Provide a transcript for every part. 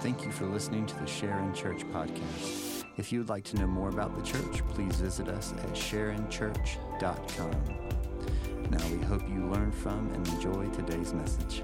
Thank you for listening to the Sharon Church podcast. If you would like to know more about the church, please visit us at sharonchurch.com. Now, we hope you learn from and enjoy today's message.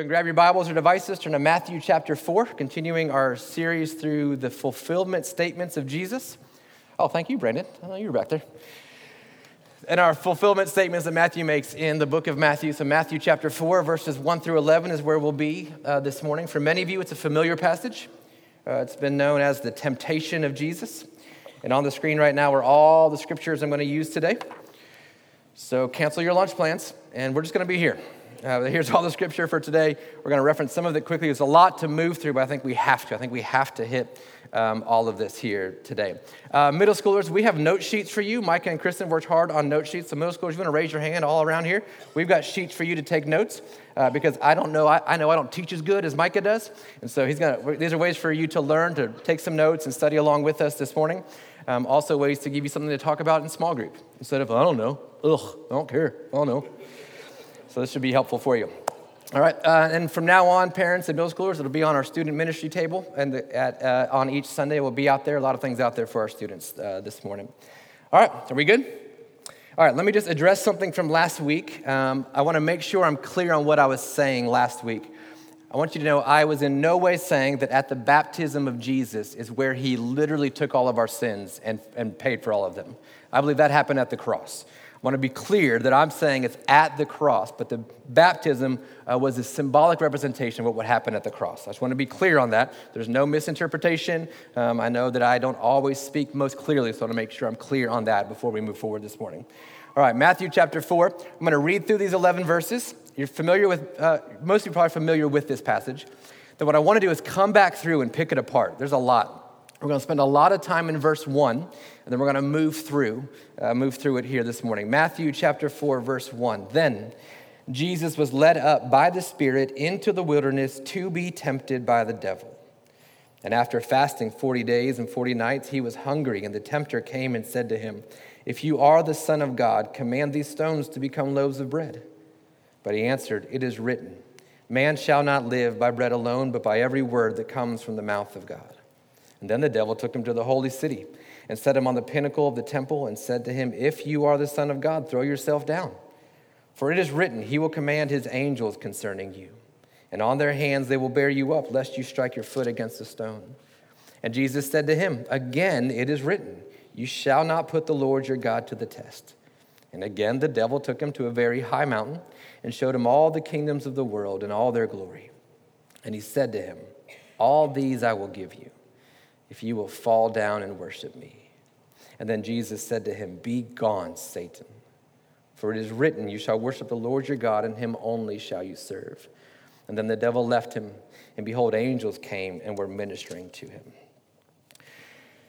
And grab your Bibles or devices, turn to Matthew chapter 4, continuing our series through the fulfillment statements of Jesus. Oh, thank you, Brandon. I know you were back there. And our fulfillment statements that Matthew makes in the book of Matthew. So, Matthew chapter 4, verses 1 through 11 is where we'll be uh, this morning. For many of you, it's a familiar passage. Uh, it's been known as the temptation of Jesus. And on the screen right now are all the scriptures I'm going to use today. So, cancel your lunch plans, and we're just going to be here. Uh, here's all the scripture for today. We're going to reference some of it quickly. There's a lot to move through, but I think we have to. I think we have to hit um, all of this here today. Uh, middle schoolers, we have note sheets for you. Micah and Kristen worked hard on note sheets. So, middle schoolers, you want to raise your hand all around here? We've got sheets for you to take notes uh, because I don't know, I, I, know I don't teach as good as Micah does. And so, he's gonna, these are ways for you to learn, to take some notes and study along with us this morning. Um, also, ways to give you something to talk about in small group instead of, I don't know, ugh, I don't care, I don't know. So, this should be helpful for you. All right, uh, and from now on, parents and middle schoolers, it'll be on our student ministry table, and at, uh, on each Sunday, we'll be out there. A lot of things out there for our students uh, this morning. All right, are we good? All right, let me just address something from last week. Um, I want to make sure I'm clear on what I was saying last week. I want you to know I was in no way saying that at the baptism of Jesus is where he literally took all of our sins and, and paid for all of them. I believe that happened at the cross. Want to be clear that I'm saying it's at the cross, but the baptism uh, was a symbolic representation of what would happen at the cross. I just want to be clear on that. There's no misinterpretation. Um, I know that I don't always speak most clearly, so I want to make sure I'm clear on that before we move forward this morning. All right, Matthew chapter 4. I'm going to read through these 11 verses. You're familiar with, uh, most of you probably familiar with this passage. Then what I want to do is come back through and pick it apart. There's a lot. We're going to spend a lot of time in verse 1, and then we're going to move through, uh, move through it here this morning. Matthew chapter 4, verse 1. Then Jesus was led up by the Spirit into the wilderness to be tempted by the devil. And after fasting 40 days and 40 nights, he was hungry, and the tempter came and said to him, If you are the Son of God, command these stones to become loaves of bread. But he answered, It is written, Man shall not live by bread alone, but by every word that comes from the mouth of God. And then the devil took him to the holy city and set him on the pinnacle of the temple and said to him, If you are the Son of God, throw yourself down. For it is written, He will command His angels concerning you, and on their hands they will bear you up, lest you strike your foot against a stone. And Jesus said to him, Again it is written, You shall not put the Lord your God to the test. And again the devil took him to a very high mountain and showed him all the kingdoms of the world and all their glory. And he said to him, All these I will give you if you will fall down and worship me. And then Jesus said to him, Be gone, Satan. For it is written, You shall worship the Lord your God, and him only shall you serve. And then the devil left him, and behold, angels came and were ministering to him.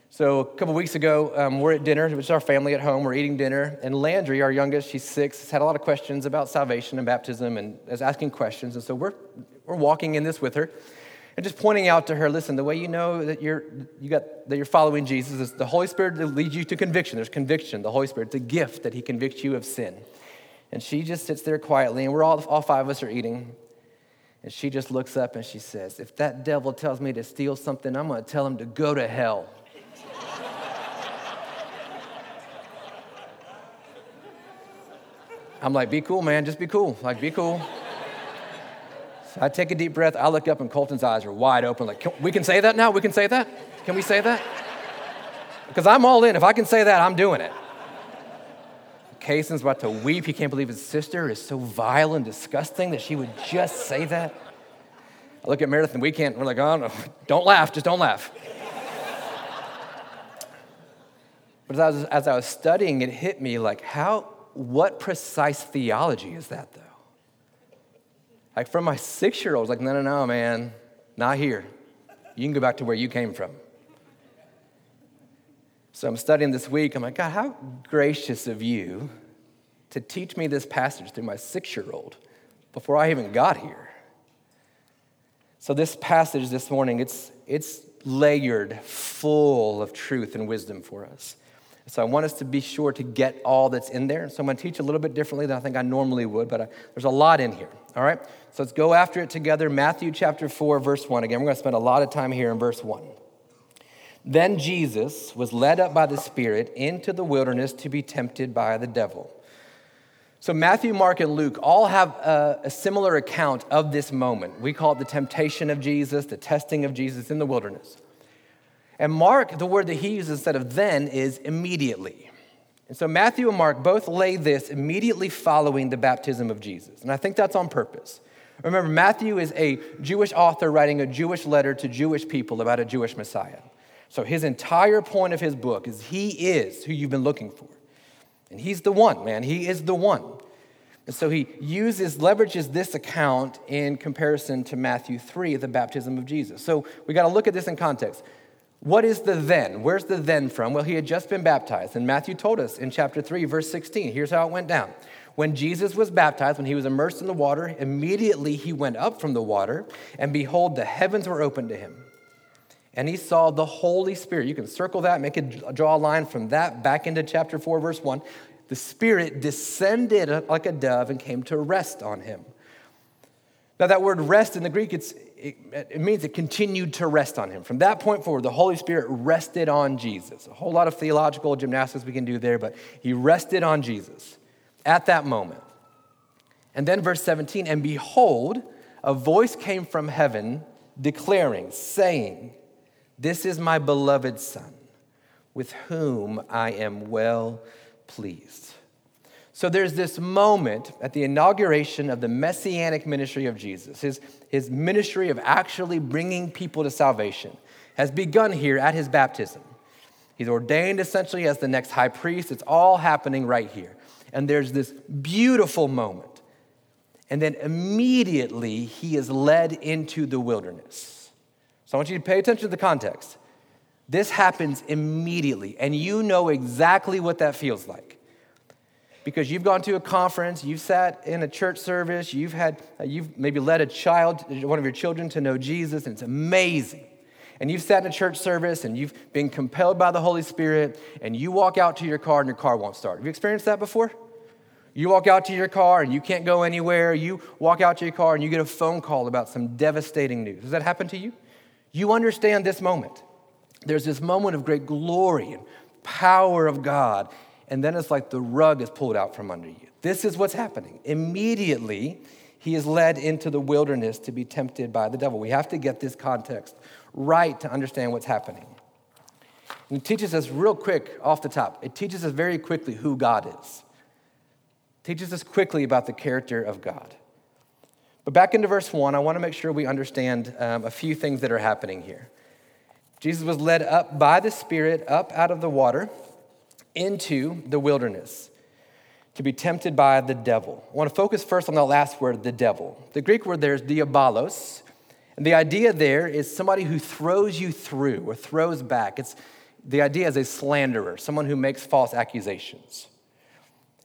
So a couple weeks ago, um, we're at dinner. which is our family at home. We're eating dinner, and Landry, our youngest, she's six, has had a lot of questions about salvation and baptism, and is asking questions. And so we're we're walking in this with her, and just pointing out to her, listen, the way you know that you're, you got, that you're following Jesus is the Holy Spirit that leads you to conviction. There's conviction. The Holy Spirit, it's a gift that He convicts you of sin. And she just sits there quietly, and we're all, all five of us are eating. And she just looks up and she says, If that devil tells me to steal something, I'm going to tell him to go to hell. I'm like, Be cool, man. Just be cool. Like, be cool. I take a deep breath. I look up, and Colton's eyes are wide open. Like, can, we can say that now? We can say that? Can we say that? Because I'm all in. If I can say that, I'm doing it. Kaysen's about to weep. He can't believe his sister is so vile and disgusting that she would just say that. I look at Meredith, and we can't. We're like, oh no, don't laugh. Just don't laugh. but as I, was, as I was studying, it hit me like, how, what precise theology is that, though? Like from my six year olds, like, no, no, no, man, not here. You can go back to where you came from. So I'm studying this week. I'm like, God, how gracious of you to teach me this passage through my six year old before I even got here. So this passage this morning, it's, it's layered, full of truth and wisdom for us. So I want us to be sure to get all that's in there. So I'm going to teach a little bit differently than I think I normally would, but I, there's a lot in here. All right? So let's go after it together. Matthew chapter 4, verse 1. Again, we're going to spend a lot of time here in verse 1. Then Jesus was led up by the Spirit into the wilderness to be tempted by the devil. So, Matthew, Mark, and Luke all have a, a, similar account of this moment. We call it the temptation of Jesus, the testing of Jesus in the wilderness. And Mark, the word that he uses instead of then is immediately. And so, Matthew and Mark both lay this immediately following the baptism of Jesus. And I think that's on purpose. Remember, Matthew is a Jewish author writing a Jewish letter to Jewish people about a Jewish Messiah. So, his entire point of his book is he is who you've been looking for. And he's the one, man. He is the one. And so he uses, leverages this account in comparison to Matthew 3, the baptism of Jesus. So we got to look at this in context. What is the then? Where's the then from? Well, he had just been baptized. And Matthew told us in chapter 3, verse 16. Here's how it went down. When Jesus was baptized, when he was immersed in the water, immediately he went up from the water, and behold, the heavens were opened to him. And he saw the Holy Spirit. You can circle that, make it draw a line from that back into chapter 4, verse 1. The Spirit descended like a dove and came to rest on him. Now, that word rest in the Greek, it's, it, it means it continued to rest on him. From that point forward, the Holy Spirit rested on Jesus. A whole lot of theological gymnastics we can do there, but he rested on Jesus at that moment. And then, verse 17, and behold, a voice came from heaven declaring, saying, this is my beloved Son, with whom I am well pleased. So there's this moment at the inauguration of the messianic ministry of Jesus, his, his ministry of actually bringing people to salvation, has begun here at his baptism. He's ordained essentially as the next high priest. It's all happening right here. And there's this beautiful moment. And then immediately he is led into the wilderness. So I want you to pay attention to the context. This happens immediately, and you know exactly what that feels like. Because you've gone to a conference, you've sat in a church service, you've had, uh, you've maybe led a child, one of your children to know Jesus, and it's amazing. And you've sat in a church service and you've been compelled by the Holy Spirit, and you walk out to your car and your car won't start. Have you experienced that before? You walk out to your car and you can't go anywhere. You walk out to your car and you get a phone call about some devastating news. Does that happen to you? You understand this moment. There's this moment of great glory and power of God, and then it's like the rug is pulled out from under you. This is what's happening. Immediately, he is led into the wilderness to be tempted by the devil. We have to get this context right to understand what's happening. And it teaches us real quick off the top. It teaches us very quickly who God is. Teaches us quickly about the character of God. But back into verse 1, I want to make sure we understand um, a few things that are happening here. Jesus was led up by the Spirit, up out of the water, into the wilderness to be tempted by the devil. I want to focus first on the last word, the devil. The Greek word there is diabolos. And the idea there is somebody who throws you through or throws back. It's the idea is a slanderer, someone who makes false accusations.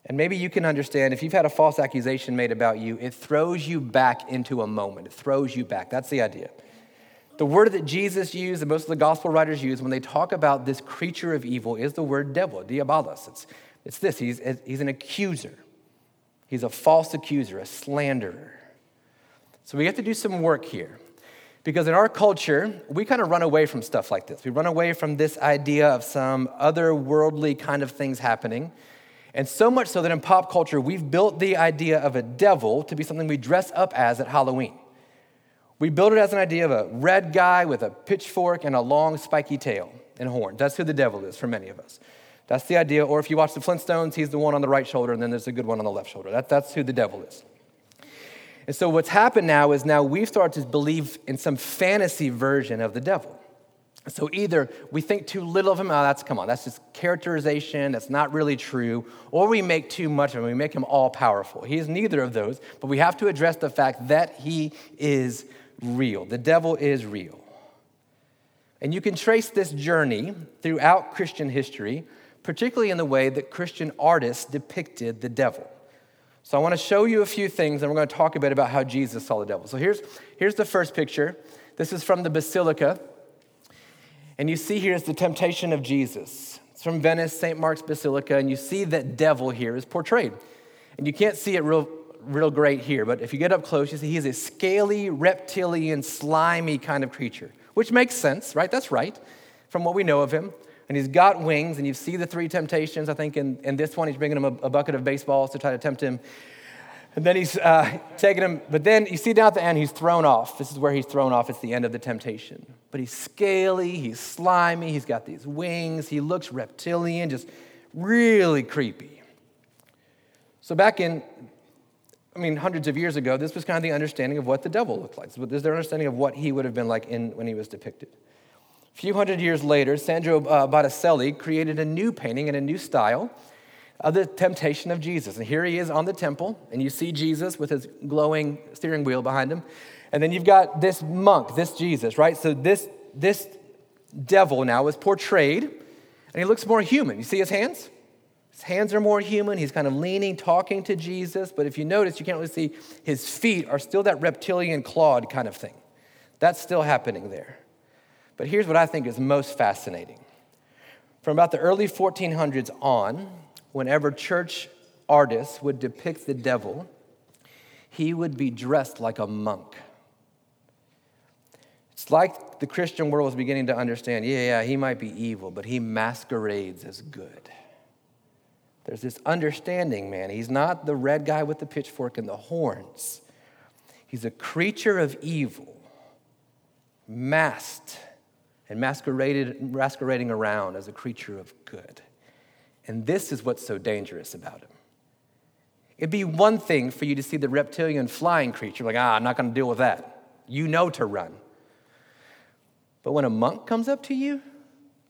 And maybe you can understand if you've had a false accusation made about you, it throws you back into a moment. It throws you back. That's the idea. The word that Jesus used and most of the gospel writers use when they talk about this creature of evil is the word devil, diabolos. It's, it's this he's, he's an accuser, he's a false accuser, a slanderer. So we have to do some work here. Because in our culture, we kind of run away from stuff like this. We run away from this idea of some otherworldly kind of things happening. And so much so that in pop culture, we've built the idea of a devil to be something we dress up as at Halloween. We build it as an idea of a red guy with a pitchfork and a long spiky tail and horn. That's who the devil is for many of us. That's the idea. Or if you watch the Flintstones, he's the one on the right shoulder, and then there's a good one on the left shoulder. That, that's who the devil is. And so what's happened now is now we've started to believe in some fantasy version of the devil. So either we think too little of him, oh, that's come on, that's just characterization, that's not really true, or we make too much of him, we make him all powerful. He is neither of those, but we have to address the fact that he is real. The devil is real. And you can trace this journey throughout Christian history, particularly in the way that Christian artists depicted the devil. So I want to show you a few things, and we're going to talk a bit about how Jesus saw the devil. So here's, here's the first picture. This is from the Basilica. And you see here is the temptation of Jesus. It's from Venice, St. Mark's Basilica, and you see that devil here is portrayed. And you can't see it real, real great here, but if you get up close, you see he's a scaly, reptilian, slimy kind of creature, which makes sense, right? That's right, from what we know of him and he's got wings, and you see the three temptations. I think in, in this one, he's bringing him a, a bucket of baseballs to try to tempt him. And then he's uh, taking him, but then you see down at the end, he's thrown off. This is where he's thrown off. It's the end of the temptation. But he's scaly, he's slimy, he's got these wings, he looks reptilian, just really creepy. So back in, I mean, hundreds of years ago, this was kind of the understanding of what the devil looked like. This is their understanding of what he would have been like in, when he was depicted. A few hundred years later, Sandro uh, Botticelli created a new painting in a new style of the temptation of Jesus. And here he is on the temple, and you see Jesus with his glowing steering wheel behind him. And then you've got this monk, this Jesus, right? So this, this devil now is portrayed, and he looks more human. You see his hands? His hands are more human. He's kind of leaning, talking to Jesus. But if you notice, you can't really see his feet are still that reptilian clawed kind of thing. That's still happening there. But here's what I think is most fascinating. From about the early 1400s on, whenever church artists would depict the devil, he would be dressed like a monk. It's like the Christian world was beginning to understand yeah, yeah, he might be evil, but he masquerades as good. There's this understanding, man. He's not the red guy with the pitchfork and the horns, he's a creature of evil, masked and masqueraded, masquerading around as a creature of good. And this is what's so dangerous about him. It'd be one thing for you to see the reptilian flying creature, like, ah, I'm not going to deal with that. You know to run. But when a monk comes up to you,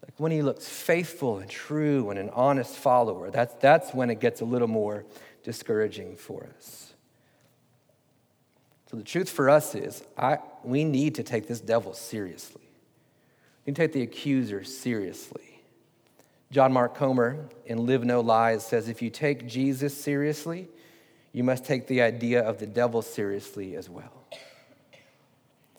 like when he looks faithful and true and an honest follower, that's, that's when it gets a little more discouraging for us. So the truth for us is, I, we need to take this devil seriously. We need to take the accuser seriously. John Mark Comer in Live No Lies says if you take Jesus seriously, you must take the idea of the devil seriously as well.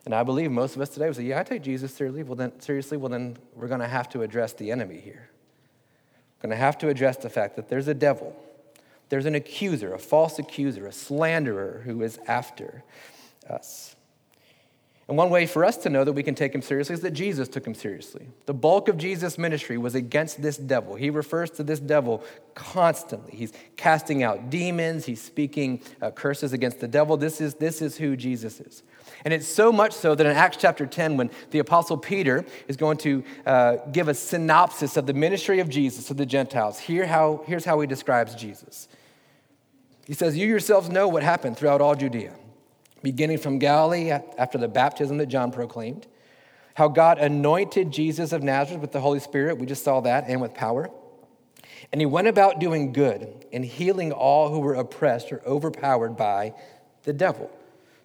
And I believe most of us today would say, Yeah, I take Jesus seriously. Well, then, seriously, well, then we're going to have to address the enemy here. We're going to have to address the fact that there's a devil, there's an accuser, a false accuser, a slanderer who is after us. And one way for us to know that we can take him seriously is that Jesus took him seriously. The bulk of Jesus' ministry was against this devil. He refers to this devil constantly. He's casting out demons, he's speaking uh, curses against the devil. This is, this is who Jesus is. And it's so much so that in Acts chapter 10, when the Apostle Peter is going to uh, give a synopsis of the ministry of Jesus to the Gentiles, here how, here's how he describes Jesus. He says, You yourselves know what happened throughout all Judea beginning from Galilee after the baptism that John proclaimed, how God anointed Jesus of Nazareth with the Holy Spirit. We just saw that, and with power. And he went about doing good and healing all who were oppressed or overpowered by the devil.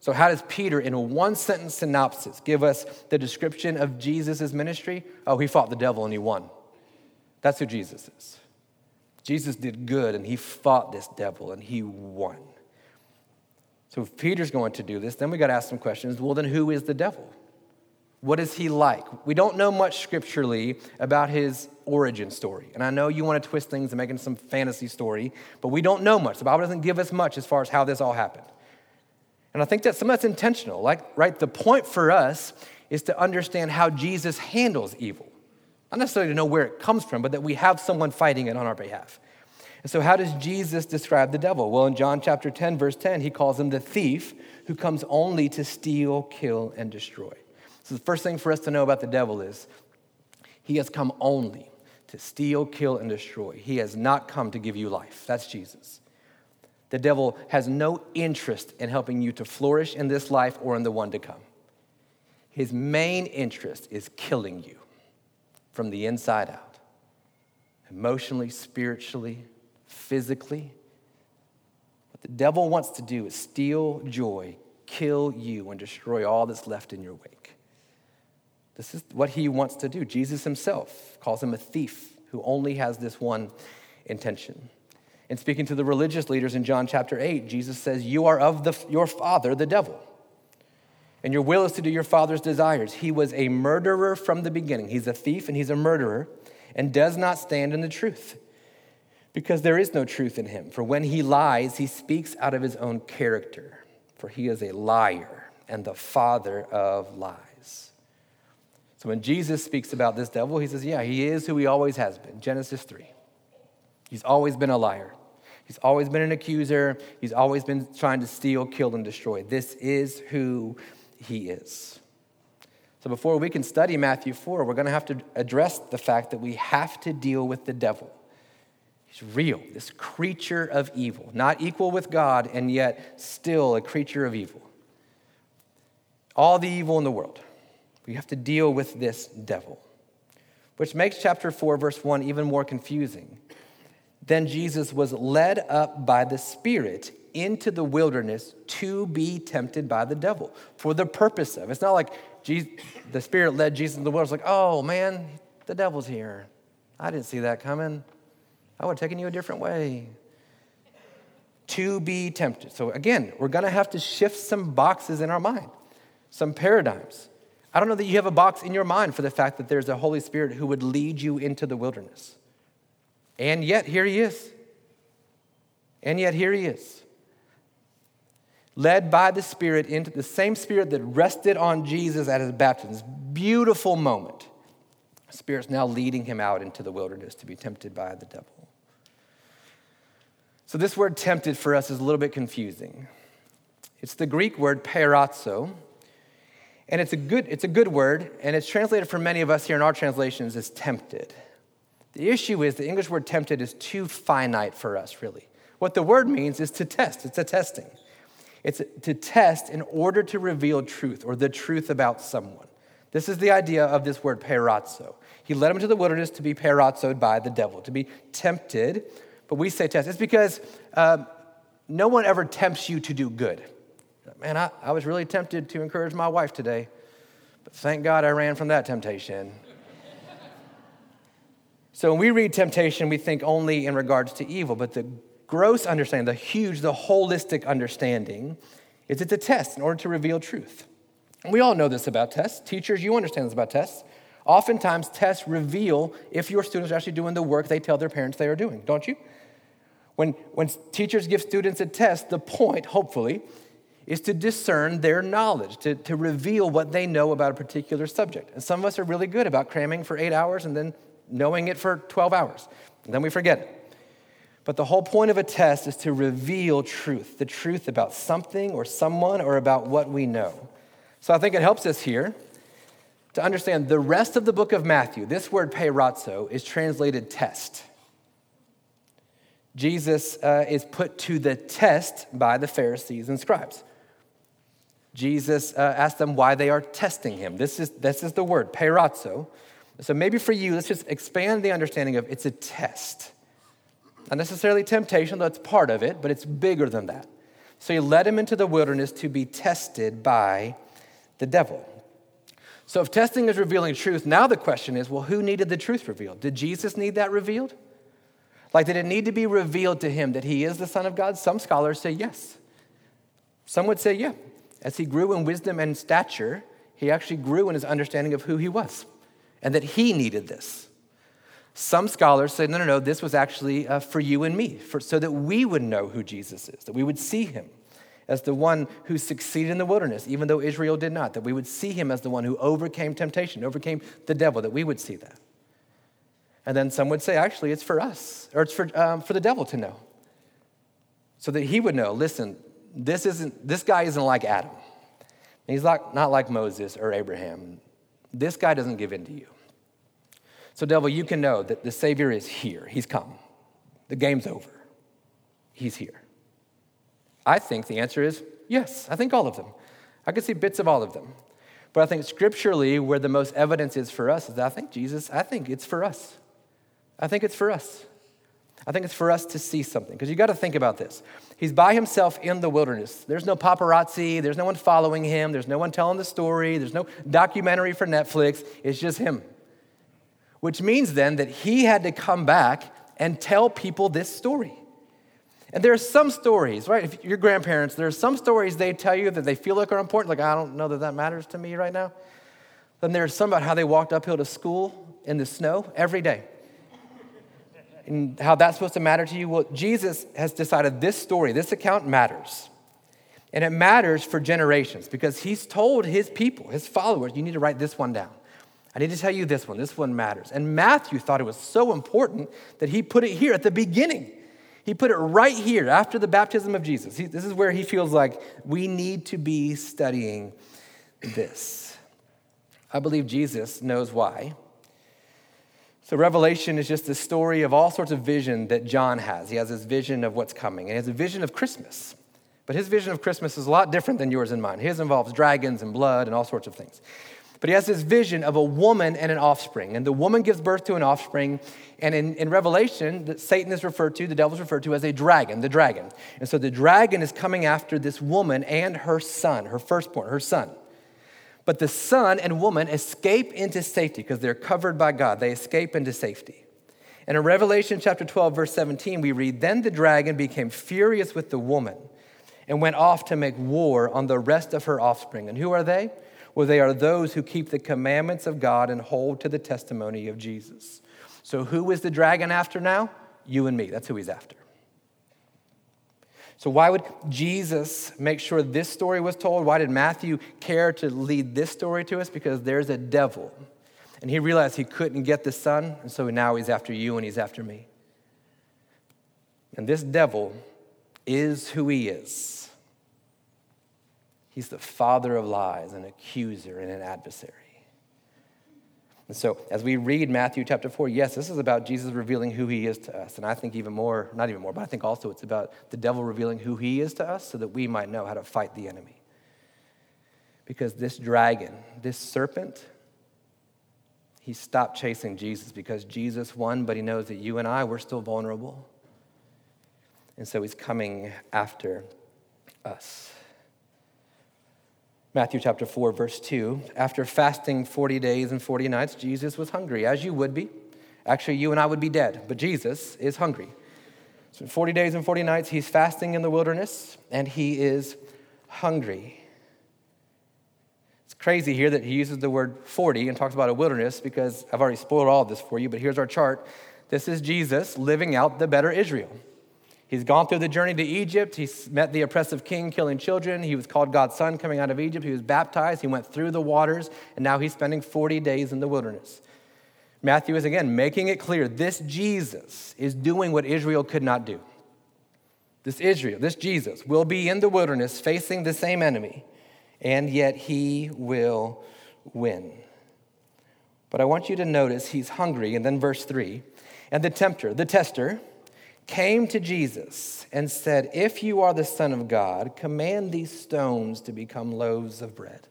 So, how does Peter, in a one sentence synopsis, give us the description of Jesus' ministry? Oh, he fought the devil and he won. That's who Jesus is. Jesus did good and he fought this devil and he won. So if Peter's going to do this, then we got to ask some questions. Well, then who is the devil? What is he like? We don't know much scripturally about his origin story. And I know you want to twist things and make it some fantasy story, but we don't know much. The Bible doesn't give us much as far as how this all happened. And I think that some of that's intentional. Like, right, the point for us is to understand how Jesus handles evil. Not necessarily to know where it comes from, but that we have someone fighting it on our behalf. And so, how does Jesus describe the devil? Well, in John chapter 10, verse 10, he calls him the thief who comes only to steal, kill, and destroy. So, the first thing for us to know about the devil is he has come only to steal, kill, and destroy. He has not come to give you life. That's Jesus. The devil has no interest in helping you to flourish in this life or in the one to come. His main interest is killing you from the inside out, emotionally, spiritually, physically. What the devil wants to do is steal joy, kill you, and destroy all that's left in your wake. This is what he wants to do. Jesus himself calls him a thief who only has this one intention. And speaking to the religious leaders in John chapter 8, Jesus says, You are of the, your father, the devil, and your will is to do your father's desires. He was a murderer from the beginning. He's a thief and he's a murderer and does not stand in the truth because there is no truth in him. For when he lies, he speaks out of his own character, for he is a liar and the father of lies. So when Jesus speaks about this devil, he says, Yeah, he is who he always has been. Genesis 3. He's always been a liar. He's always been an accuser. He's always been trying to steal, kill, and destroy. This is who he is. So before we can study Matthew 4, we're going to have to address the fact that we have to deal with the devil. He's real, this creature of evil, not equal with God, and yet still a creature of evil. All the evil in the world. We have to deal with this devil, which makes chapter 4, verse 1 even more confusing. Then Jesus was led up by the Spirit into the wilderness to be tempted by the devil for the purpose of. It's not like Jesus, the Spirit led Jesus in the wilderness, like, oh man, the devil's here. I didn't see that coming. I would have taken you a different way. To be tempted. So again, we're going to have to shift some boxes in our mind, some paradigms. I don't know that you have a box in your mind for the fact that there's a Holy Spirit who would lead you into the wilderness. And yet, here he is. And yet, here he is. Led by the Spirit into the same Spirit that rested on Jesus at his baptism. This beautiful moment. The Spirit's now leading him out into the wilderness to be tempted by the devil. So, this word tempted for us is a little bit confusing. It's the Greek word peirazo, and it's a good, it's a good word, and it's translated for many of us here in our translations as tempted. The issue is the English word tempted is too finite for us, really. What the word means is to test, it's a testing. It's to test in order to reveal truth or the truth about someone. This is the idea of this word peirazo. He led him to the wilderness to be peirazoed by the devil, to be tempted but we say test. It's because um, no one ever tempts you to do good. Man, I, I was really tempted to encourage my wife today, but thank God I ran from that temptation. so when we read temptation, we think only in regards to evil, but the gross understanding, the huge, the holistic understanding, is it's a test in order to reveal truth. And we all know this about tests. Teachers, you understand this about tests. Oftentimes, tests reveal if your students are actually doing the work they tell their parents they are doing, don't you? When, when teachers give students a test, the point, hopefully, is to discern their knowledge, to, to reveal what they know about a particular subject. And some of us are really good about cramming for eight hours and then knowing it for 12 hours. And then we forget it. But the whole point of a test is to reveal truth, the truth about something or someone or about what we know. So I think it helps us here to understand the rest of the book of Matthew. This word peirazo is translated test. Jesus uh, is put to the test by the Pharisees and scribes. Jesus uh, asked them why they are testing him. This is, this is the word, peirazo. So maybe for you, let's just expand the understanding of it's a test. Not necessarily temptation, that's part of it, but it's bigger than that. So he led him into the wilderness to be tested by the devil. So if testing is revealing truth, now the question is well, who needed the truth revealed? Did Jesus need that revealed? Like, did it need to be revealed to him that he is the Son of God? Some scholars say yes. Some would say, yeah. As he grew in wisdom and stature, he actually grew in his understanding of who he was and that he needed this. Some scholars say, no, no, no, this was actually uh, for you and me, for, so that we would know who Jesus is, that we would see him as the one who succeeded in the wilderness, even though Israel did not, that we would see him as the one who overcame temptation, overcame the devil, that we would see that. And then some would say, actually, it's for us, or it's for, um, for the devil to know. So that he would know, listen, this, isn't, this guy isn't like Adam. He's not, not like Moses or Abraham. This guy doesn't give in to you. So, devil, you can know that the Savior is here. He's come. The game's over. He's here. I think the answer is yes. I think all of them. I can see bits of all of them. But I think scripturally, where the most evidence is for us, is I think Jesus, I think it's for us. I think it's for us. I think it's for us to see something because you got to think about this. He's by himself in the wilderness. There's no paparazzi, there's no one following him, there's no one telling the story, there's no documentary for Netflix. It's just him. Which means then that he had to come back and tell people this story. And there are some stories, right? If your grandparents, there are some stories they tell you that they feel like are important, like, I don't know that that matters to me right now. Then there's some about how they walked uphill to school in the snow every day. And how that's supposed to matter to you. Well, Jesus has decided this story, this account matters. And it matters for generations because he's told his people, his followers, you need to write this one down. I need to tell you this one. This one matters. And Matthew thought it was so important that he put it here at the beginning. He put it right here after the baptism of Jesus. He, this is where he feels like we need to be studying this. I believe Jesus knows why. So, Revelation is just the story of all sorts of vision that John has. He has this vision of what's coming, and he has a vision of Christmas. But his vision of Christmas is a lot different than yours and mine. His involves dragons and blood and all sorts of things. But he has this vision of a woman and an offspring. And the woman gives birth to an offspring. And in, in Revelation, Satan is referred to, the devil is referred to as a dragon, the dragon. And so the dragon is coming after this woman and her son, her firstborn, her son. But the son and woman escape into safety because they're covered by God. They escape into safety. And in Revelation chapter 12, verse 17, we read Then the dragon became furious with the woman and went off to make war on the rest of her offspring. And who are they? Well, they are those who keep the commandments of God and hold to the testimony of Jesus. So, who is the dragon after now? You and me. That's who he's after. So, why would Jesus make sure this story was told? Why did Matthew care to lead this story to us? Because there's a devil. And he realized he couldn't get the son, and so now he's after you and he's after me. And this devil is who he is. He's the father of lies, an accuser, and an adversary. And so, as we read Matthew chapter 4, yes, this is about Jesus revealing who he is to us. And I think even more, not even more, but I think also it's about the devil revealing who he is to us so that we might know how to fight the enemy. Because this dragon, this serpent, he stopped chasing Jesus because Jesus won, but he knows that you and I, we're still vulnerable. And so he's coming after us. Matthew chapter 4, verse 2. After fasting 40 days and 40 nights, Jesus was hungry, as you would be. Actually, you and I would be dead, but Jesus is hungry. So, 40 days and 40 nights, he's fasting in the wilderness, and he is hungry. It's crazy here that he uses the word 40 and talks about a wilderness because I've already spoiled all of this for you, but here's our chart. This is Jesus living out the better Israel. He's gone through the journey to Egypt. He's met the oppressive king killing children. He was called God's son coming out of Egypt. He was baptized. He went through the waters, and now he's spending 40 days in the wilderness. Matthew is again making it clear this Jesus is doing what Israel could not do. This Israel, this Jesus, will be in the wilderness facing the same enemy, and yet he will win. But I want you to notice he's hungry, and then verse 3 and the tempter, the tester, came to Jesus and said, If you are the Son of God, command these stones to become loaves of bread.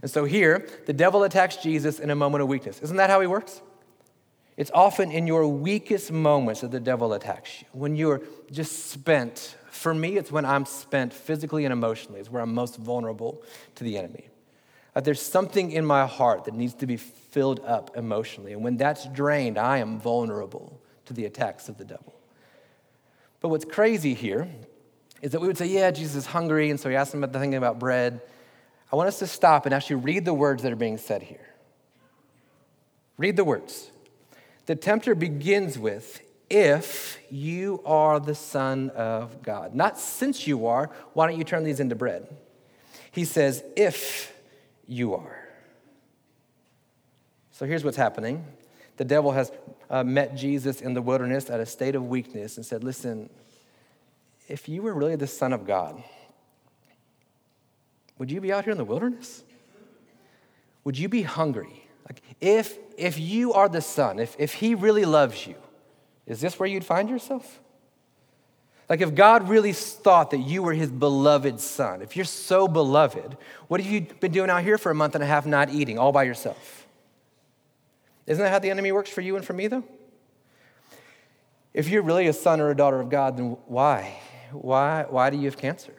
And so here, the devil attacks Jesus in a moment of weakness. Isn't that how he works? It's often in your weakest moments that the devil attacks you. When you're just spent. For me, it's when I'm spent physically and emotionally, it's where I'm most vulnerable to the enemy. Uh, there's something in my heart that needs to be filled up emotionally. And when that's drained, I am vulnerable to the attacks of the devil. But what's crazy here is that we would say, yeah, Jesus is hungry, and so he asked him about the thing about bread. I want us to stop and actually read the words that are being said here. Read the words. The tempter begins with, if you are the Son of God. Not since you are, why don't you turn these into bread? He says, if you are. So here's what's happening the devil has uh, met Jesus in the wilderness at a state of weakness and said, Listen, if you were really the Son of God, would you be out here in the wilderness? Would you be hungry? Like, if, if you are the Son, if, if He really loves you, is this where you'd find yourself? Like, if God really thought that you were His beloved Son, if you're so beloved, what have you been doing out here for a month and a half not eating all by yourself? Isn't that how the enemy works for you and for me, though? If you're really a son or a daughter of God, then why? Why, why do you have cancer?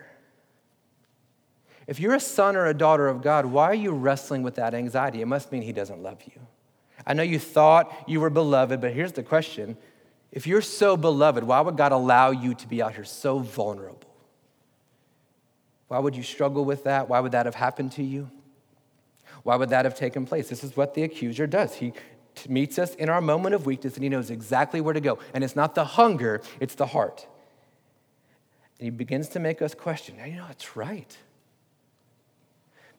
If you're a son or a daughter of God, why are you wrestling with that anxiety? It must mean He doesn't love you. I know you thought you were beloved, but here's the question If you're so beloved, why would God allow you to be out here so vulnerable? Why would you struggle with that? Why would that have happened to you? Why would that have taken place? This is what the accuser does. He meets us in our moment of weakness and he knows exactly where to go. And it's not the hunger, it's the heart. And he begins to make us question, you know, that's right.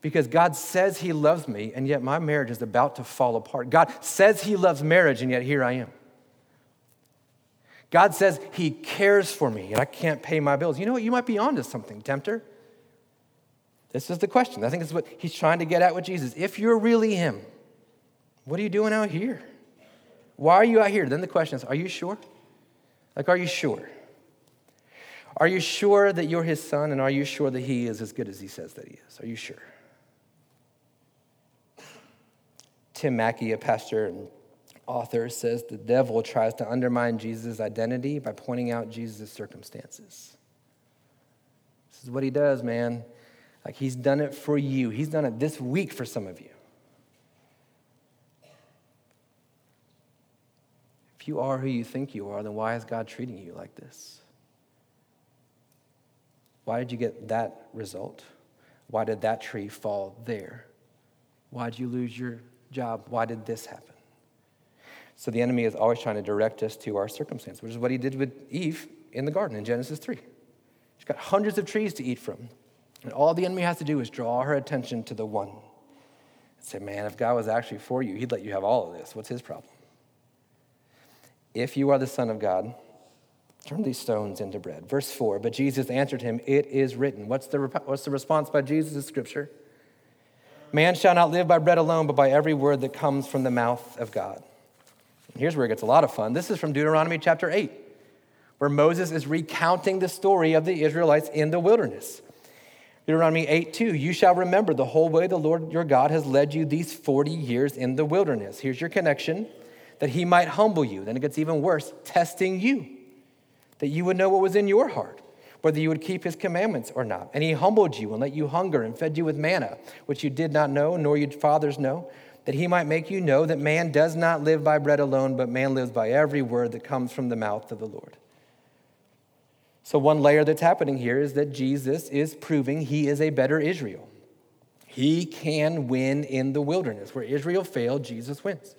Because God says he loves me, and yet my marriage is about to fall apart. God says he loves marriage, and yet here I am. God says he cares for me, and I can't pay my bills. You know what? You might be onto something, tempter. This is the question. I think this is what he's trying to get at with Jesus. If you're really him, what are you doing out here? Why are you out here? Then the question is, are you sure? Like, are you sure? Are you sure that you're his son, and are you sure that he is as good as he says that he is? Are you sure? Tim Mackie, a pastor and author, says the devil tries to undermine Jesus' identity by pointing out Jesus' circumstances. This is what he does, man. Like he's done it for you. He's done it this week for some of you. You are who you think you are, then why is God treating you like this? Why did you get that result? Why did that tree fall there? Why did you lose your job? Why did this happen? So the enemy is always trying to direct us to our circumstance, which is what he did with Eve in the garden in Genesis 3. She's got hundreds of trees to eat from. And all the enemy has to do is draw her attention to the one. And say, man, if God was actually for you, he'd let you have all of this. What's his problem? If you are the Son of God, turn these stones into bread. Verse 4 But Jesus answered him, It is written. What's the, what's the response by Jesus in Scripture? Man shall not live by bread alone, but by every word that comes from the mouth of God. And here's where it gets a lot of fun. This is from Deuteronomy chapter 8, where Moses is recounting the story of the Israelites in the wilderness. Deuteronomy 8 2, you shall remember the whole way the Lord your God has led you these 40 years in the wilderness. Here's your connection that he might humble you. Then it gets even worse, testing you, that you would know what was in your heart, whether you would keep his commandments or not. And he humbled you and let you hunger and fed you with manna, which you did not know, nor your fathers know, that he might make you know that man does not live by bread alone, but man lives by every word that comes from the mouth of the Lord. So, one layer that's happening here is that Jesus is proving he is a better Israel. He can win in the wilderness. Where Israel failed, Jesus wins.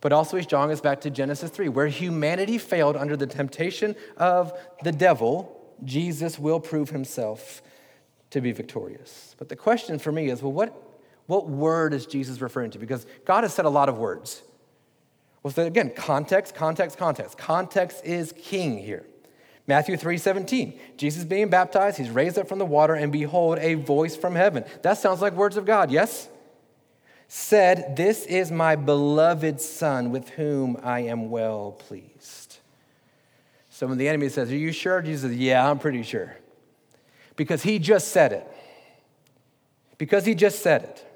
But also, he's drawing us back to Genesis 3, where humanity failed under the temptation of the devil, Jesus will prove himself to be victorious. But the question for me is well, what, what word is Jesus referring to? Because God has said a lot of words. Well, so again, context, context, context. Context is king here. Matthew 3 17, Jesus being baptized, he's raised up from the water, and behold, a voice from heaven. That sounds like words of God, yes? Said, This is my beloved Son with whom I am well pleased. So when the enemy says, Are you sure? Jesus says, Yeah, I'm pretty sure. Because he just said it. Because he just said it.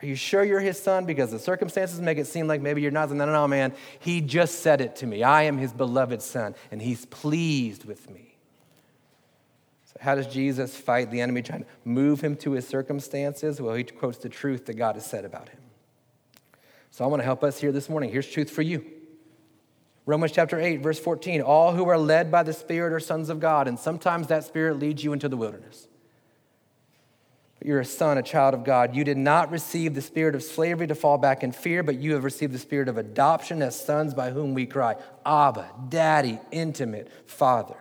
Are you sure you're his son? Because the circumstances make it seem like maybe you're not. No, no, no, man. He just said it to me. I am his beloved son, and he's pleased with me. How does Jesus fight the enemy trying to move him to his circumstances? Well, he quotes the truth that God has said about him. So, I want to help us here this morning. Here's truth for you. Romans chapter 8, verse 14. All who are led by the Spirit are sons of God, and sometimes that Spirit leads you into the wilderness But you're a son, a child of God. You did not receive the spirit of slavery to fall back in fear, but you have received the spirit of adoption as sons by whom we cry, Abba, Daddy, intimate Father.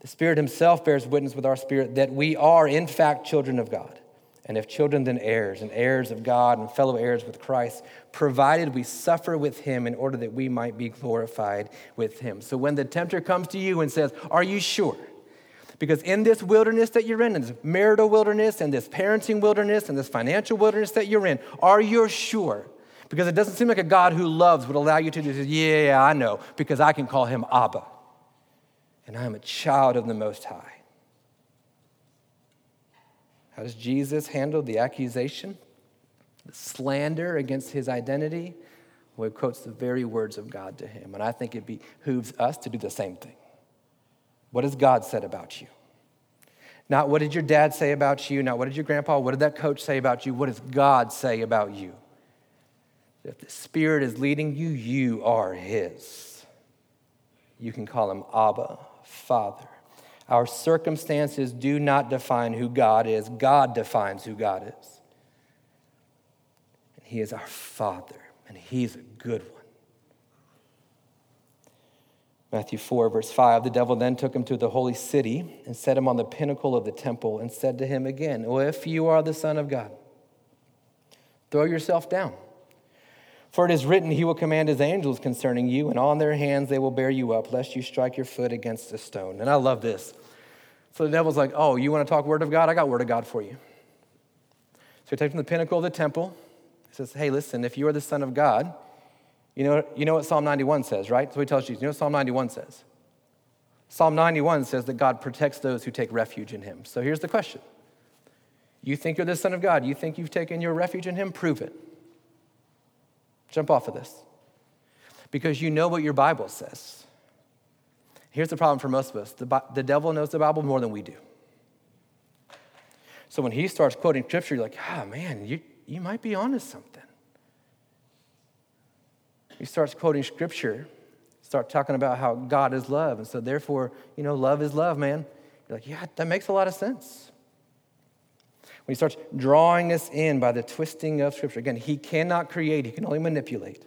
The Spirit Himself bears witness with our spirit that we are, in fact, children of God. And if children, then heirs, and heirs of God and fellow heirs with Christ, provided we suffer with Him in order that we might be glorified with Him. So when the tempter comes to you and says, Are you sure? Because in this wilderness that you're in, in this marital wilderness, and this parenting wilderness, and this financial wilderness that you're in, are you sure? Because it doesn't seem like a God who loves would allow you to do this. Yeah, I know, because I can call him Abba. And I am a child of the Most High. How does Jesus handle the accusation, the slander against his identity? Well, he quotes the very words of God to him. And I think it behooves us to do the same thing. What has God said about you? Not what did your dad say about you, not what did your grandpa, what did that coach say about you? What does God say about you? If the Spirit is leading you, you are His. you can call him Abba, Father. Our circumstances do not define who God is, God defines who God is. And He is our Father, and He's a good one. Matthew 4, verse 5 The devil then took him to the holy city and set him on the pinnacle of the temple and said to him again, Well, if you are the Son of God, throw yourself down. For it is written, He will command His angels concerning you, and on their hands they will bear you up, lest you strike your foot against a stone. And I love this. So the devil's like, Oh, you want to talk Word of God? I got Word of God for you. So he takes to the pinnacle of the temple. He says, Hey, listen, if you are the Son of God, you know, you know what Psalm 91 says, right? So he tells Jesus, you know what Psalm 91 says? Psalm 91 says that God protects those who take refuge in him. So here's the question You think you're the Son of God? You think you've taken your refuge in him? Prove it. Jump off of this. Because you know what your Bible says. Here's the problem for most of us the, the devil knows the Bible more than we do. So when he starts quoting scripture, you're like, ah, oh, man, you, you might be onto something. He starts quoting scripture, start talking about how God is love. And so, therefore, you know, love is love, man. You're like, yeah, that makes a lot of sense. When he starts drawing us in by the twisting of scripture, again, he cannot create, he can only manipulate.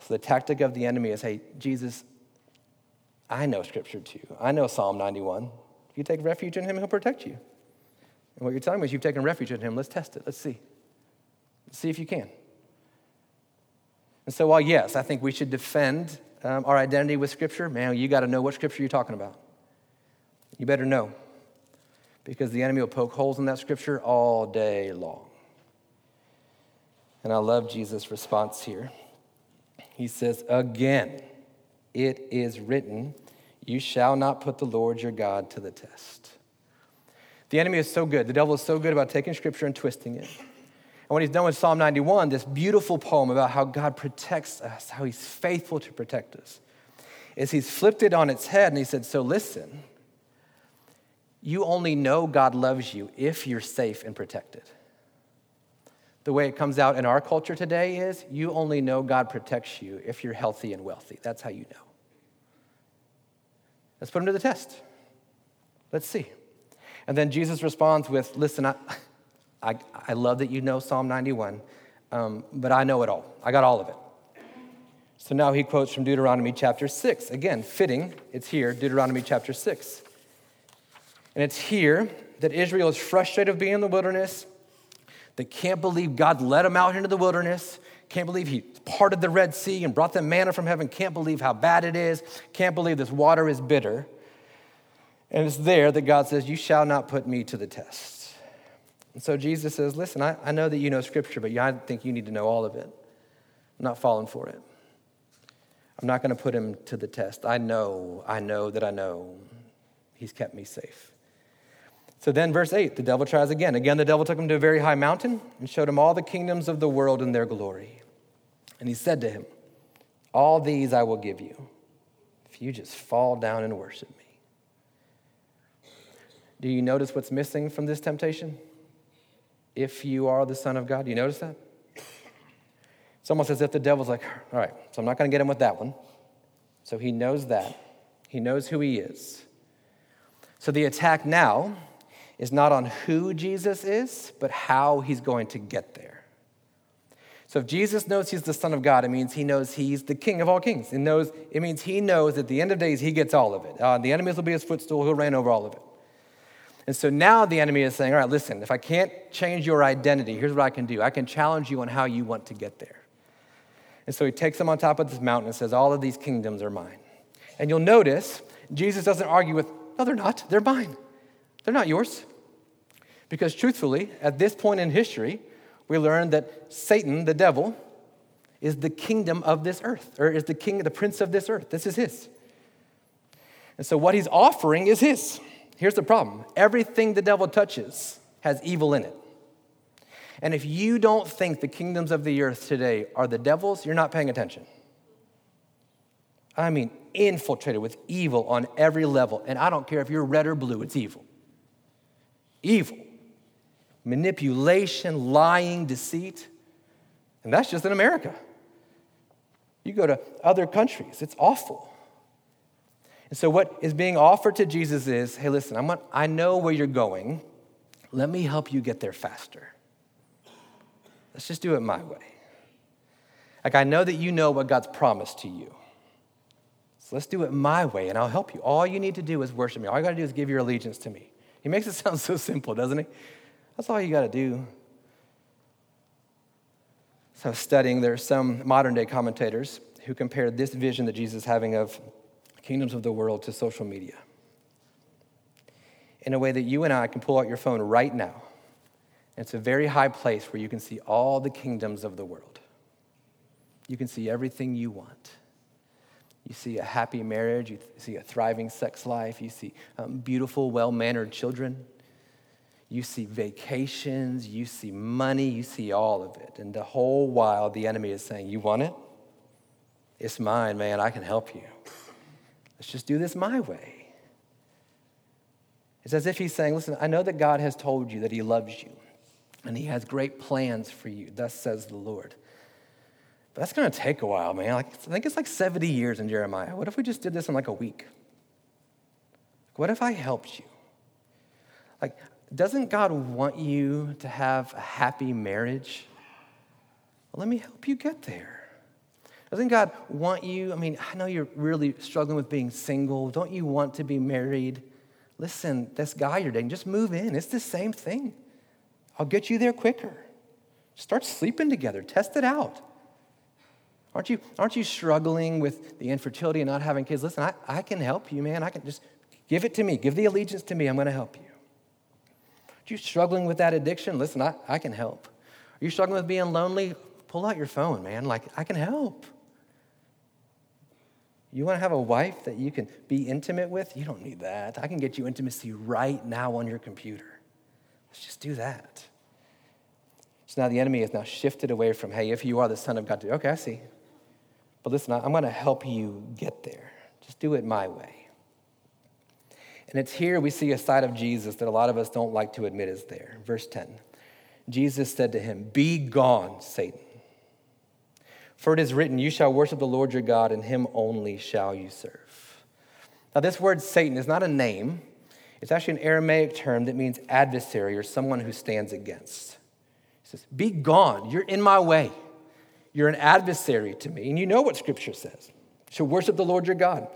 So, the tactic of the enemy is hey, Jesus, I know scripture too. I know Psalm 91. If you take refuge in him, he'll protect you. And what you're telling me is you've taken refuge in him. Let's test it. Let's see. Let's see if you can. And so, while yes, I think we should defend um, our identity with Scripture, man, you got to know what Scripture you're talking about. You better know, because the enemy will poke holes in that Scripture all day long. And I love Jesus' response here. He says, Again, it is written, You shall not put the Lord your God to the test. The enemy is so good. The devil is so good about taking Scripture and twisting it. And what he's done with Psalm 91, this beautiful poem about how God protects us, how he's faithful to protect us, is he's flipped it on its head and he said, So listen, you only know God loves you if you're safe and protected. The way it comes out in our culture today is you only know God protects you if you're healthy and wealthy. That's how you know. Let's put him to the test. Let's see. And then Jesus responds with, Listen, I. I, I love that you know Psalm 91, um, but I know it all. I got all of it. So now he quotes from Deuteronomy chapter 6. Again, fitting, it's here, Deuteronomy chapter 6. And it's here that Israel is frustrated of being in the wilderness. They can't believe God led them out into the wilderness. Can't believe he parted the Red Sea and brought them manna from heaven. Can't believe how bad it is. Can't believe this water is bitter. And it's there that God says, You shall not put me to the test. And so Jesus says, Listen, I, I know that you know Scripture, but I think you need to know all of it. I'm not falling for it. I'm not going to put him to the test. I know, I know that I know he's kept me safe. So then, verse 8, the devil tries again. Again, the devil took him to a very high mountain and showed him all the kingdoms of the world and their glory. And he said to him, All these I will give you if you just fall down and worship me. Do you notice what's missing from this temptation? if you are the Son of God. Do you notice that? It's almost as if the devil's like, all right, so I'm not going to get him with that one. So he knows that. He knows who he is. So the attack now is not on who Jesus is, but how he's going to get there. So if Jesus knows he's the Son of God, it means he knows he's the King of all kings. It, knows, it means he knows at the end of days he gets all of it. Uh, the enemies will be his footstool, he'll reign over all of it. And so now the enemy is saying, all right, listen, if I can't change your identity, here's what I can do I can challenge you on how you want to get there. And so he takes them on top of this mountain and says, All of these kingdoms are mine. And you'll notice Jesus doesn't argue with, No, they're not. They're mine. They're not yours. Because truthfully, at this point in history, we learn that Satan, the devil, is the kingdom of this earth, or is the king, the prince of this earth. This is his. And so what he's offering is his. Here's the problem everything the devil touches has evil in it. And if you don't think the kingdoms of the earth today are the devil's, you're not paying attention. I mean, infiltrated with evil on every level. And I don't care if you're red or blue, it's evil. Evil. Manipulation, lying, deceit. And that's just in America. You go to other countries, it's awful. And so, what is being offered to Jesus is hey, listen, I'm, I know where you're going. Let me help you get there faster. Let's just do it my way. Like, I know that you know what God's promised to you. So let's do it my way, and I'll help you. All you need to do is worship me. All you got to do is give your allegiance to me. He makes it sound so simple, doesn't he? That's all you got to do. So, studying, there are some modern day commentators who compare this vision that Jesus is having of kingdoms of the world to social media in a way that you and I can pull out your phone right now. It's a very high place where you can see all the kingdoms of the world. You can see everything you want. You see a happy marriage, you see a thriving sex life, you see um, beautiful, well mannered children, you see vacations, you see money, you see all of it. And the whole while, the enemy is saying, You want it? It's mine, man. I can help you. Let's just do this my way. It's as if he's saying, Listen, I know that God has told you that he loves you and he has great plans for you. Thus says the Lord. But that's going to take a while, man. Like, I think it's like 70 years in Jeremiah. What if we just did this in like a week? What if I helped you? Like, doesn't God want you to have a happy marriage? Well, let me help you get there. Doesn't God want you? I mean, I know you're really struggling with being single. Don't you want to be married? Listen, this guy you're dating, just move in. It's the same thing. I'll get you there quicker. Start sleeping together, test it out. Aren't you, aren't you struggling with the infertility and not having kids? Listen, I, I can help you, man. I can just give it to me. Give the allegiance to me. I'm going to help you. Are you struggling with that addiction? Listen, I, I can help. Are you struggling with being lonely? Pull out your phone, man. Like, I can help. You want to have a wife that you can be intimate with? You don't need that. I can get you intimacy right now on your computer. Let's just do that. So now the enemy has now shifted away from, hey, if you are the Son of God, okay, I see. But listen, I'm going to help you get there. Just do it my way. And it's here we see a side of Jesus that a lot of us don't like to admit is there. Verse 10 Jesus said to him, Be gone, Satan. For it is written, You shall worship the Lord your God, and him only shall you serve. Now, this word Satan is not a name, it's actually an Aramaic term that means adversary or someone who stands against. He says, Be gone. You're in my way. You're an adversary to me. And you know what Scripture says. You shall worship the Lord your God,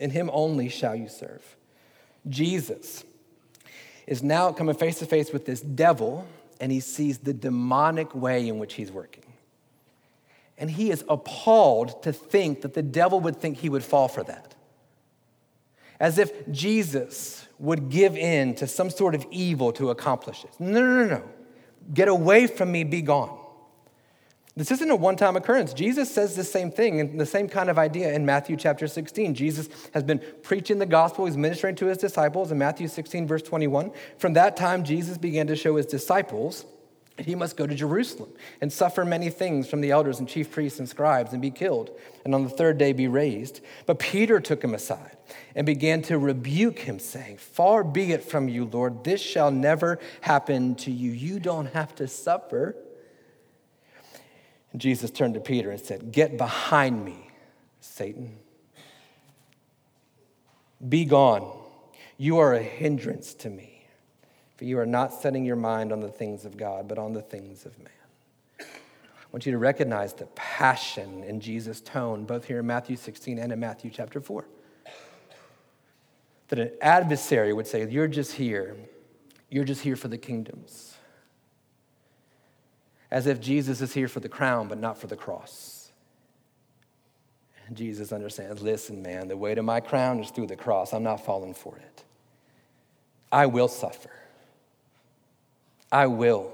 and him only shall you serve. Jesus is now coming face to face with this devil, and he sees the demonic way in which he's working. And he is appalled to think that the devil would think he would fall for that. As if Jesus would give in to some sort of evil to accomplish it. No, no, no, no. Get away from me, be gone. This isn't a one time occurrence. Jesus says the same thing and the same kind of idea in Matthew chapter 16. Jesus has been preaching the gospel, he's ministering to his disciples in Matthew 16, verse 21. From that time, Jesus began to show his disciples that he must go to Jerusalem and suffer many things from the elders and chief priests and scribes and be killed, and on the third day be raised. But Peter took him aside and began to rebuke him, saying, Far be it from you, Lord, this shall never happen to you. You don't have to suffer. Jesus turned to Peter and said, Get behind me, Satan. Be gone. You are a hindrance to me, for you are not setting your mind on the things of God, but on the things of man. I want you to recognize the passion in Jesus' tone, both here in Matthew 16 and in Matthew chapter 4. That an adversary would say, You're just here. You're just here for the kingdoms as if Jesus is here for the crown, but not for the cross. And Jesus understands listen, man, the way to my crown is through the cross. I'm not falling for it. I will suffer. I will.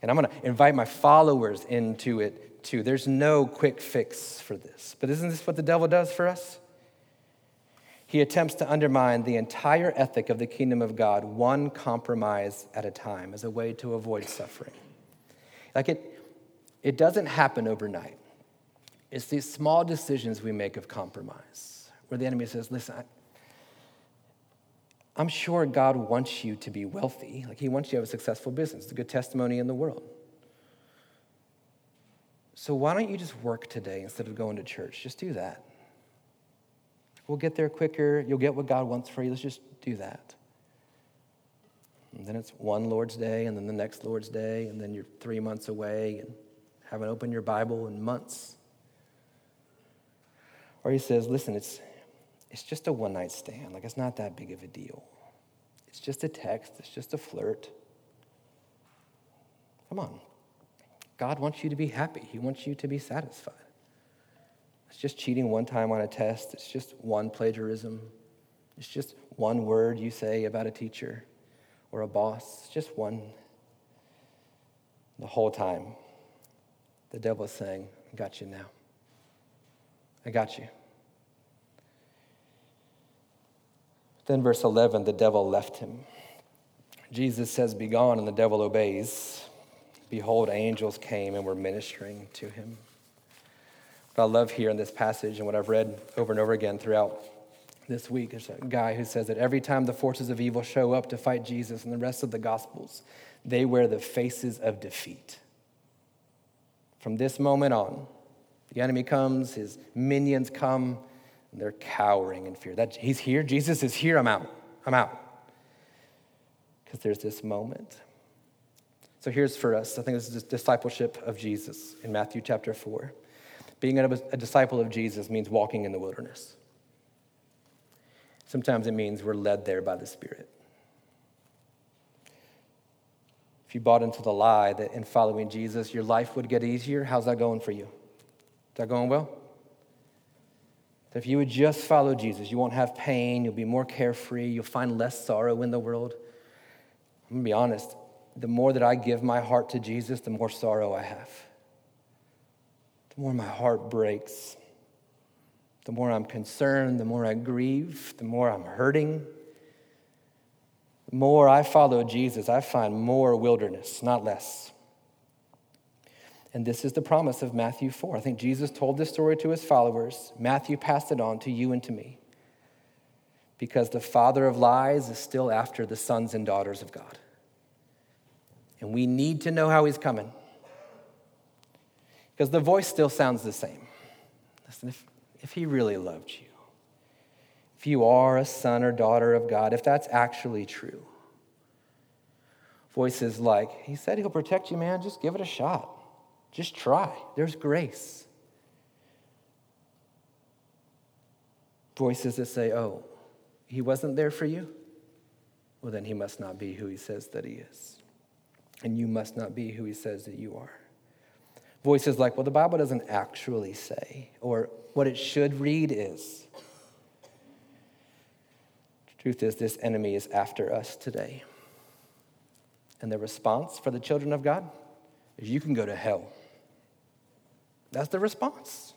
And I'm going to invite my followers into it too. There's no quick fix for this. But isn't this what the devil does for us? He attempts to undermine the entire ethic of the kingdom of God, one compromise at a time, as a way to avoid suffering. Like it, it doesn't happen overnight. It's these small decisions we make of compromise where the enemy says, listen, I, I'm sure God wants you to be wealthy. Like he wants you to have a successful business, a good testimony in the world. So why don't you just work today instead of going to church? Just do that. We'll get there quicker. You'll get what God wants for you. Let's just do that. And then it's one Lord's Day, and then the next Lord's Day, and then you're three months away and haven't opened your Bible in months. Or he says, listen, it's, it's just a one night stand. Like, it's not that big of a deal. It's just a text, it's just a flirt. Come on. God wants you to be happy, He wants you to be satisfied. It's just cheating one time on a test, it's just one plagiarism, it's just one word you say about a teacher or a boss, just one. The whole time, the devil is saying, I got you now. I got you. Then, verse 11, the devil left him. Jesus says, Be gone, and the devil obeys. Behold, angels came and were ministering to him. What I love here in this passage and what I've read over and over again throughout this week is a guy who says that every time the forces of evil show up to fight Jesus and the rest of the Gospels, they wear the faces of defeat. From this moment on, the enemy comes, his minions come, and they're cowering in fear. That he's here, Jesus is here, I'm out. I'm out. Because there's this moment. So here's for us, I think this is discipleship of Jesus in Matthew chapter 4. Being a, a disciple of Jesus means walking in the wilderness. Sometimes it means we're led there by the Spirit. If you bought into the lie that in following Jesus, your life would get easier, how's that going for you? Is that going well? If you would just follow Jesus, you won't have pain, you'll be more carefree, you'll find less sorrow in the world. I'm gonna be honest, the more that I give my heart to Jesus, the more sorrow I have. The more my heart breaks. The more I'm concerned, the more I grieve, the more I'm hurting. The more I follow Jesus, I find more wilderness, not less. And this is the promise of Matthew 4. I think Jesus told this story to his followers. Matthew passed it on to you and to me. Because the father of lies is still after the sons and daughters of God. And we need to know how he's coming. Because the voice still sounds the same. Listen, if, if he really loved you, if you are a son or daughter of God, if that's actually true, voices like, He said He'll protect you, man, just give it a shot. Just try. There's grace. Voices that say, oh, he wasn't there for you? Well, then he must not be who he says that he is. And you must not be who he says that you are. Voices like, well, the Bible doesn't actually say, or what it should read is. Truth is, this enemy is after us today. And the response for the children of God is you can go to hell. That's the response.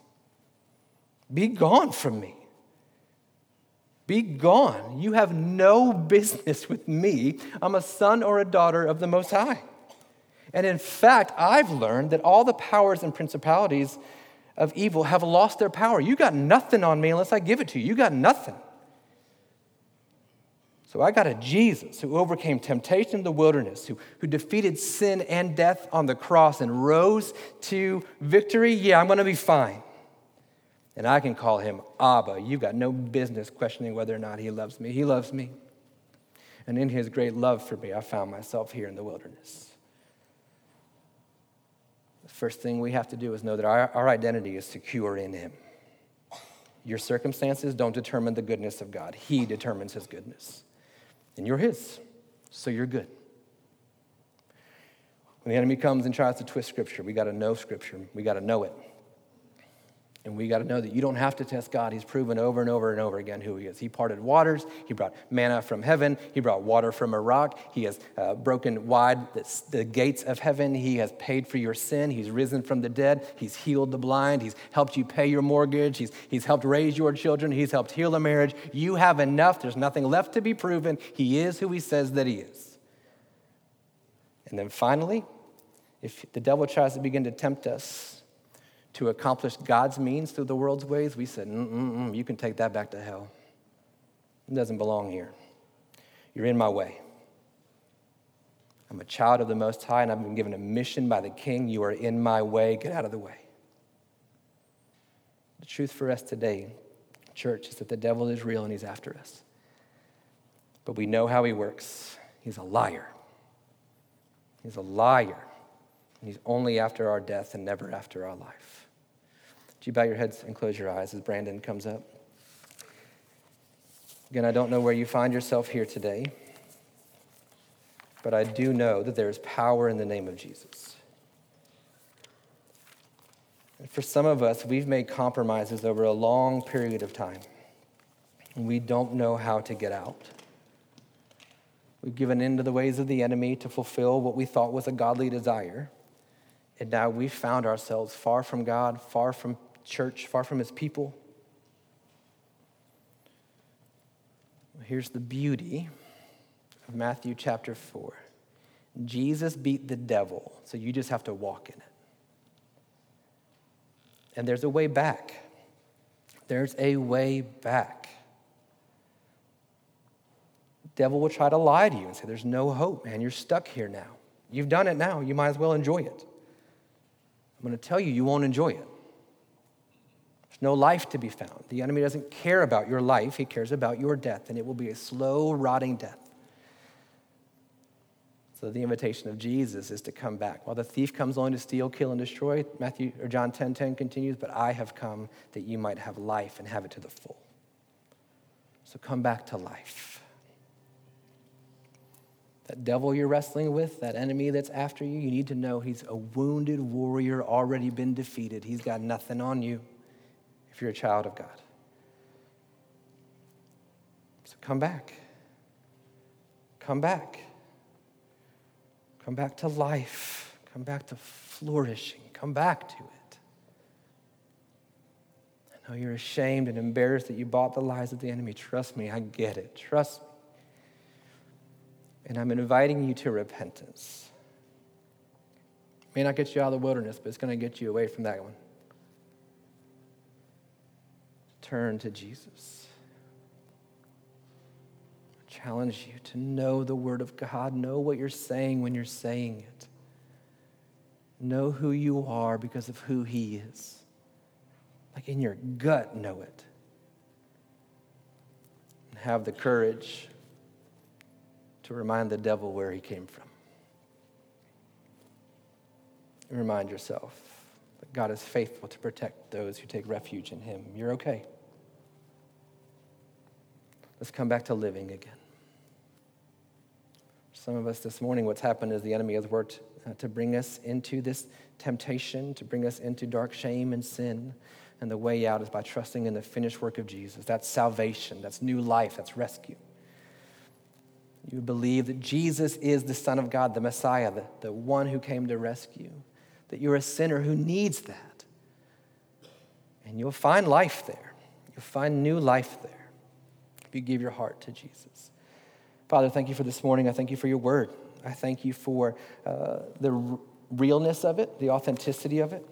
Be gone from me. Be gone. You have no business with me. I'm a son or a daughter of the Most High. And in fact, I've learned that all the powers and principalities of evil have lost their power. You got nothing on me unless I give it to you. You got nothing. So I got a Jesus who overcame temptation in the wilderness, who, who defeated sin and death on the cross and rose to victory. Yeah, I'm going to be fine. And I can call him Abba. You've got no business questioning whether or not he loves me. He loves me. And in his great love for me, I found myself here in the wilderness. First thing we have to do is know that our, our identity is secure in him. Your circumstances don't determine the goodness of God, he determines his goodness and you're his, so you're good. When the enemy comes and tries to twist scripture, we got to know scripture, we got to know it. And we got to know that you don't have to test God. He's proven over and over and over again who He is. He parted waters. He brought manna from heaven. He brought water from a rock. He has uh, broken wide the, the gates of heaven. He has paid for your sin. He's risen from the dead. He's healed the blind. He's helped you pay your mortgage. He's, he's helped raise your children. He's helped heal a marriage. You have enough. There's nothing left to be proven. He is who He says that He is. And then finally, if the devil tries to begin to tempt us, to accomplish God's means through the world's ways, we said, Mm-mm-mm, you can take that back to hell. It doesn't belong here. You're in my way. I'm a child of the Most High, and I've been given a mission by the King. You are in my way. Get out of the way. The truth for us today Church, is that the devil is real and he's after us. But we know how he works. He's a liar. He's a liar. And he's only after our death and never after our life. Do you bow your heads and close your eyes as Brandon comes up? Again, I don't know where you find yourself here today, but I do know that there is power in the name of Jesus. And for some of us, we've made compromises over a long period of time, and we don't know how to get out. We've given in to the ways of the enemy to fulfill what we thought was a godly desire. And now we've found ourselves far from God, far from church, far from his people. Here's the beauty of Matthew chapter 4 Jesus beat the devil, so you just have to walk in it. And there's a way back. There's a way back devil will try to lie to you and say, There's no hope, man. You're stuck here now. You've done it now. You might as well enjoy it. I'm going to tell you, you won't enjoy it. No life to be found. The enemy doesn't care about your life, he cares about your death, and it will be a slow, rotting death. So the invitation of Jesus is to come back. While the thief comes only to steal, kill, and destroy, Matthew or John 10 10 continues, but I have come that you might have life and have it to the full. So come back to life. That devil you're wrestling with, that enemy that's after you, you need to know he's a wounded warrior, already been defeated. He's got nothing on you you're a child of God. So come back. Come back. Come back to life. Come back to flourishing. Come back to it. I know you're ashamed and embarrassed that you bought the lies of the enemy. Trust me, I get it. Trust me. And I'm inviting you to repentance. May not get you out of the wilderness, but it's going to get you away from that one. Turn to Jesus. I challenge you to know the Word of God, know what you're saying when you're saying it. Know who you are because of who He is. Like in your gut, know it. And have the courage to remind the devil where he came from. And remind yourself that God is faithful to protect those who take refuge in him. You're okay. Let's come back to living again. Some of us this morning, what's happened is the enemy has worked uh, to bring us into this temptation, to bring us into dark shame and sin. And the way out is by trusting in the finished work of Jesus. That's salvation, that's new life, that's rescue. You believe that Jesus is the Son of God, the Messiah, the, the one who came to rescue, that you're a sinner who needs that. And you'll find life there. You'll find new life there if you give your heart to Jesus. Father, thank you for this morning. I thank you for your word. I thank you for uh, the r- realness of it, the authenticity of it.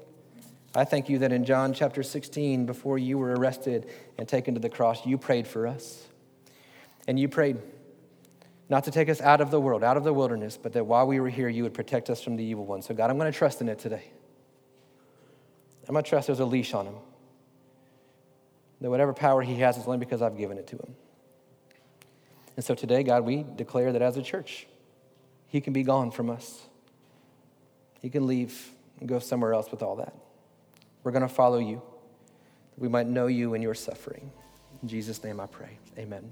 I thank you that in John chapter 16, before you were arrested and taken to the cross, you prayed for us. And you prayed not to take us out of the world, out of the wilderness, but that while we were here, you would protect us from the evil one. So, God, I'm going to trust in it today. I'm going to trust there's a leash on him. That whatever power he has is only because I've given it to him. And so today, God, we declare that as a church, he can be gone from us. He can leave and go somewhere else with all that. We're going to follow you, we might know you in your suffering. In Jesus' name I pray. Amen.